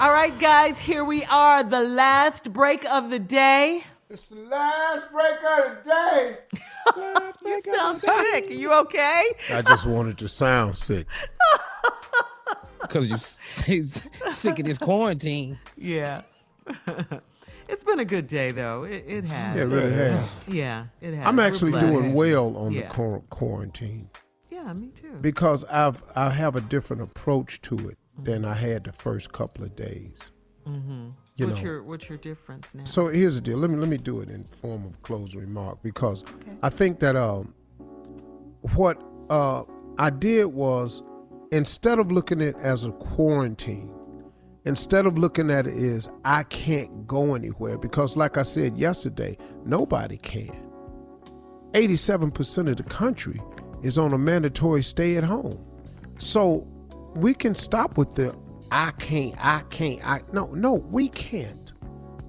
All right, guys, here we are, the last break of the day. It's the last break of the day. you sound sick. Are you okay? I just wanted to sound sick. Because you're sick of this quarantine. Yeah. it's been a good day, though. It, it has. Yeah, it really has. Yeah, it has. I'm actually doing well on Yeah. the quarantine Yeah, me too. because I've I have a different approach to it than I had the first couple of days. Mm-hmm. You what's know. your What's your difference now? So here's the deal. Let me let me do it in form of closing remark because I think that um, what uh, I did was instead of looking at it as a quarantine, instead of looking at it as I can't go anywhere because, like I said yesterday, nobody can. Eighty-seven percent of the country is on a mandatory stay at home, so we can stop with the I can't, I can't, I no, no, we can't.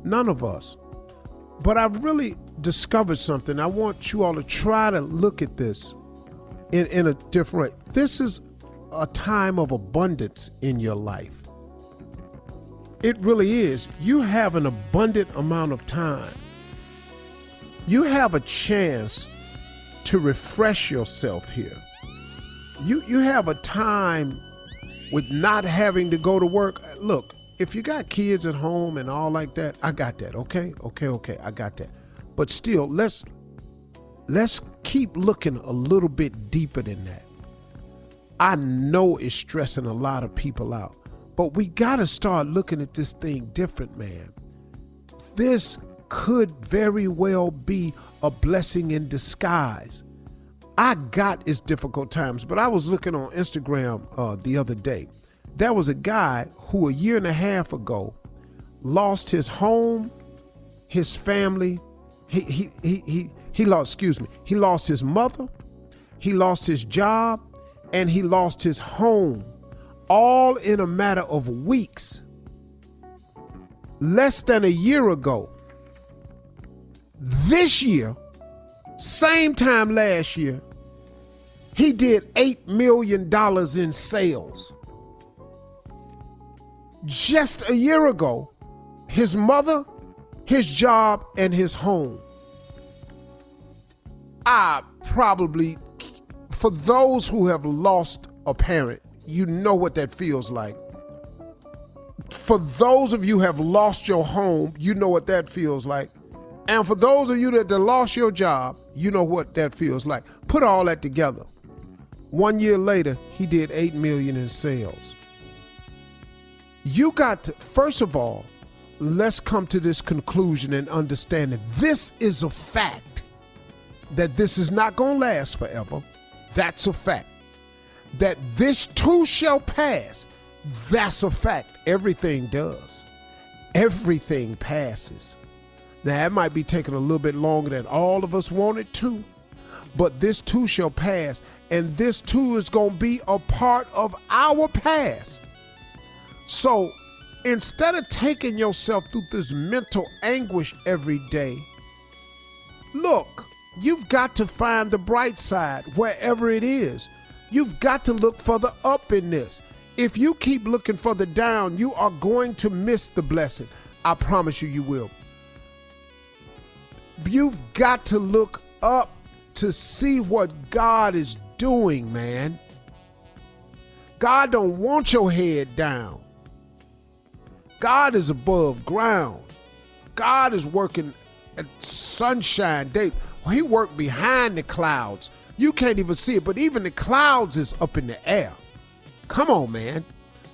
None of us. But I've really discovered something. I want you all to try to look at this in, in a different way. This is a time of abundance in your life. It really is. You have an abundant amount of time. You have a chance to refresh yourself here. You you have a time with not having to go to work. Look, if you got kids at home and all like that, I got that. Okay, okay, okay, I got that. But still, let's let's keep looking a little bit deeper than that. I know it's stressing a lot of people out, but we got to start looking at this thing different, man. This could very well be a blessing in disguise. I got its difficult times, but I was looking on Instagram uh, the other day. There was a guy who a year and a half ago lost his home, his family. He he he he he lost. Excuse me. He lost his mother. He lost his job, and he lost his home, all in a matter of weeks. Less than a year ago. This year, same time last year, he did $8 million in sales. Just a year ago, his mother, his job, and his home. I probably, for those who have lost a parent, you know what that feels like. For those of you who have lost your home, you know what that feels like. And for those of you that, lost your job, you know what that feels like. Put all that together. One year later, he did 8 million in sales. You got to, first of all, let's come to this conclusion and understand that this is a fact. That this is not going to last forever. That's a fact. That this too shall pass. That's a fact. Everything does. Everything passes. Now, that might be taking a little bit longer than all of us want it to, but this too shall pass, and this too is going to be a part of our past. So instead of taking yourself through this mental anguish every day, look, you've got to find the bright side wherever it is. You've got to look for the up in this. If you keep looking for the down, you are going to miss the blessing. I promise you, you will. You've got to look up to see what God is doing, man. God don't want your head down. God is above ground. God is working at sunshine day. He worked behind the clouds. You can't even see it, but even the clouds is up in the air. Come on, man.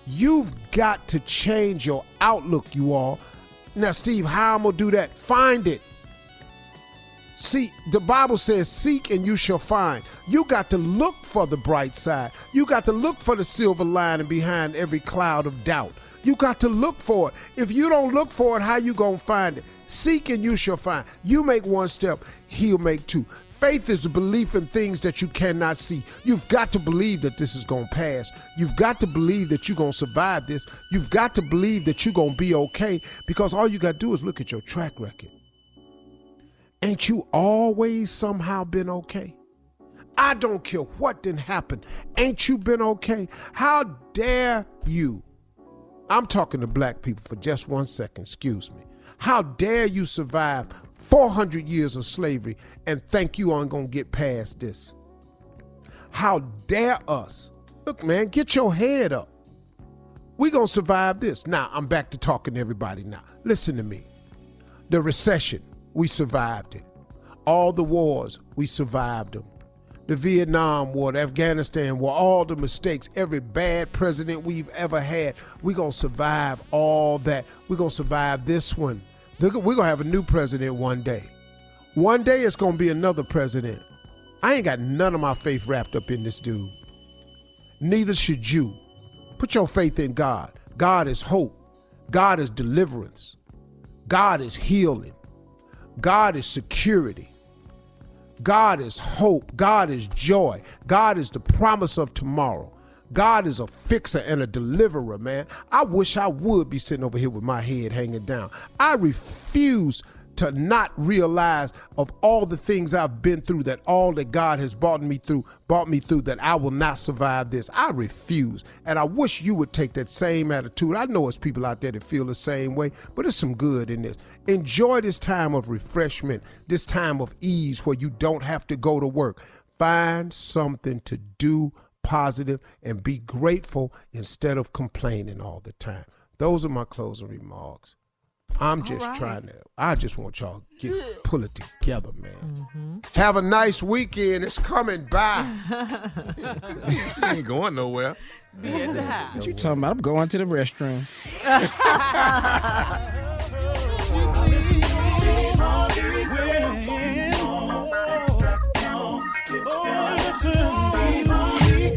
You've got to change your outlook, you all. Now, Steve, how I'm gonna do that? Find it. See, the Bible says, Seek and you shall find. You got to look for the bright side. You got to look for the silver lining behind every cloud of doubt. You got to look for it. If you don't look for it, how you going to find it? Seek and you shall find. You make one step, he'll make two. Faith is the belief in things that you cannot see. You've got to believe that this is going to pass. You've got to believe that you're going to survive this. You've got to believe that you're going to be okay because all you got to do is look at your track record. Ain't you always somehow been okay? I don't care what didn't happen. Ain't you been okay? How dare you I'm talking to black people for just one second, excuse me. How dare you survive 400 years of slavery and think you aren't going to get past this? How dare us? Look, man, get your head up. we going to survive this. Now, I'm back to talking to everybody now. Listen to me. The recession, we survived it. All the wars, we survived them. The Vietnam War, the Afghanistan War, all the mistakes, every bad president we've ever had, we're going to survive all that. We're going to survive this one. We're going to have a new president one day. One day it's going to be another president. I ain't got none of my faith wrapped up in this dude. Neither should you. Put your faith in God. God is hope. God is deliverance. God is healing. God is security. God is hope. God is joy. God is the promise of tomorrow. God is a fixer and a deliverer, man. I wish I would be sitting over here with my head hanging down. I refuse to not realize of all the things I've been through, that all that God has brought me through, brought me through, that I will not survive this. I refuse. And I wish you would take that same attitude. I know it's people out there that feel the same way, but there's some good in this. Enjoy this time of refreshment, this time of ease where you don't have to go to work. Find something to do positive and be grateful instead of complaining all the time. Those are my closing remarks. I'm just right. trying to. I just want y'all get pull it together, man. Mm-hmm. Have a nice weekend. It's coming by. ain't going nowhere. Be in the house. What you talking about? I'm going to the restroom.